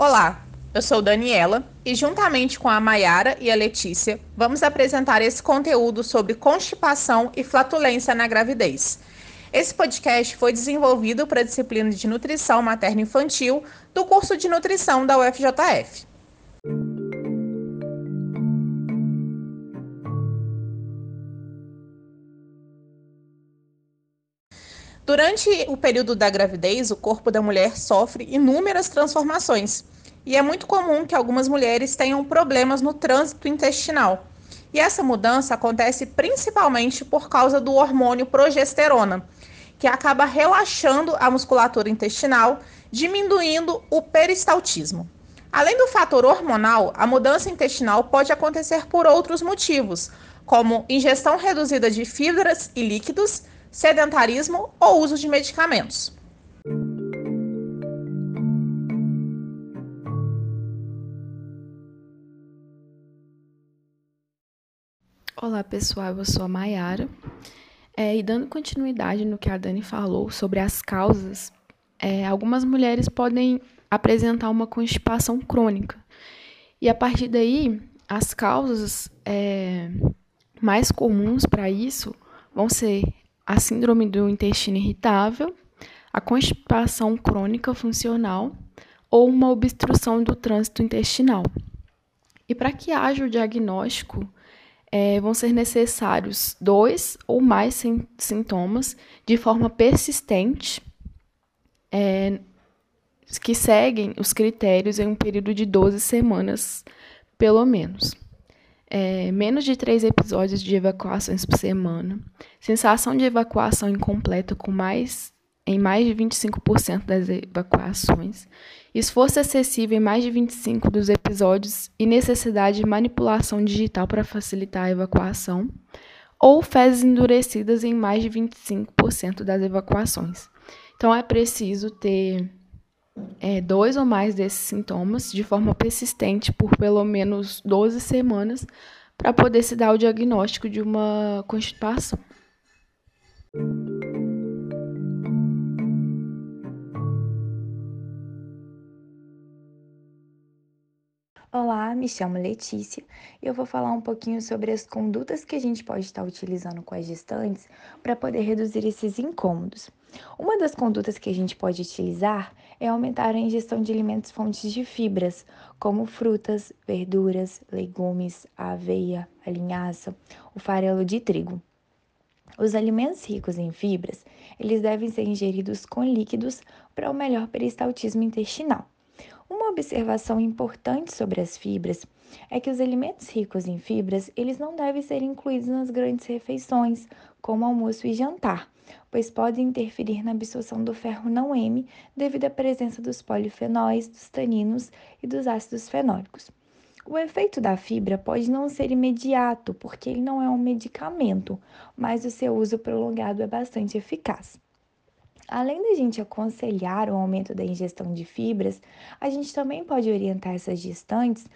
Olá, eu sou Daniela e juntamente com a Maiara e a Letícia, vamos apresentar esse conteúdo sobre constipação e flatulência na gravidez. Esse podcast foi desenvolvido para a disciplina de nutrição materno-infantil do curso de nutrição da UFJF. Durante o período da gravidez, o corpo da mulher sofre inúmeras transformações e é muito comum que algumas mulheres tenham problemas no trânsito intestinal. E essa mudança acontece principalmente por causa do hormônio progesterona, que acaba relaxando a musculatura intestinal, diminuindo o peristaltismo. Além do fator hormonal, a mudança intestinal pode acontecer por outros motivos, como ingestão reduzida de fibras e líquidos, sedentarismo ou uso de medicamentos. Olá pessoal, eu sou a Mayara. É, e dando continuidade no que a Dani falou sobre as causas, é, algumas mulheres podem apresentar uma constipação crônica. E a partir daí, as causas é, mais comuns para isso vão ser a síndrome do intestino irritável, a constipação crônica funcional ou uma obstrução do trânsito intestinal. E para que haja o diagnóstico, é, vão ser necessários dois ou mais sintomas de forma persistente é, que seguem os critérios em um período de 12 semanas, pelo menos é, menos de três episódios de evacuações por semana, sensação de evacuação incompleta com mais em mais de 25% das evacuações, esforço excessivo em mais de 25% dos episódios e necessidade de manipulação digital para facilitar a evacuação, ou fezes endurecidas em mais de 25% das evacuações. Então é preciso ter é, dois ou mais desses sintomas de forma persistente por pelo menos 12 semanas para poder se dar o diagnóstico de uma constipação. Olá, me chamo Letícia e eu vou falar um pouquinho sobre as condutas que a gente pode estar utilizando com as gestantes para poder reduzir esses incômodos. Uma das condutas que a gente pode utilizar é aumentar a ingestão de alimentos fontes de fibras, como frutas, verduras, legumes, a aveia, a linhaça, o farelo de trigo. Os alimentos ricos em fibras, eles devem ser ingeridos com líquidos para o melhor peristaltismo intestinal. Uma observação importante sobre as fibras é que os alimentos ricos em fibras, eles não devem ser incluídos nas grandes refeições, como almoço e jantar, pois podem interferir na absorção do ferro não M devido à presença dos polifenóis, dos taninos e dos ácidos fenólicos. O efeito da fibra pode não ser imediato, porque ele não é um medicamento, mas o seu uso prolongado é bastante eficaz. Além da gente aconselhar o aumento da ingestão de fibras, a gente também pode orientar essas gestantes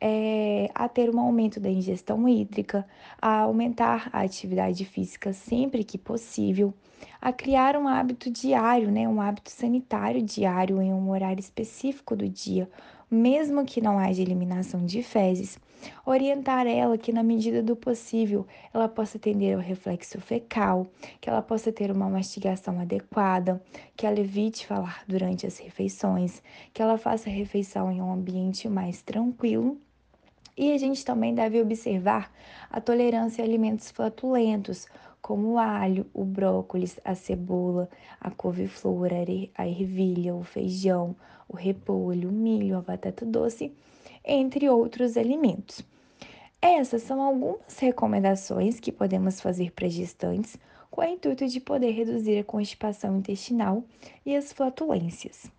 é, a ter um aumento da ingestão hídrica, a aumentar a atividade física sempre que possível, a criar um hábito diário, né, um hábito sanitário diário em um horário específico do dia, mesmo que não haja eliminação de fezes, orientar ela que, na medida do possível, ela possa atender ao reflexo fecal, que ela possa ter uma mastigação adequada, que ela evite falar durante as refeições, que ela faça a refeição em um ambiente mais tranquilo. E a gente também deve observar a tolerância a alimentos flatulentos, como o alho, o brócolis, a cebola, a couve-flor, a ervilha, o feijão, o repolho, o milho, a batata doce, entre outros alimentos. Essas são algumas recomendações que podemos fazer para gestantes com o intuito de poder reduzir a constipação intestinal e as flatulências.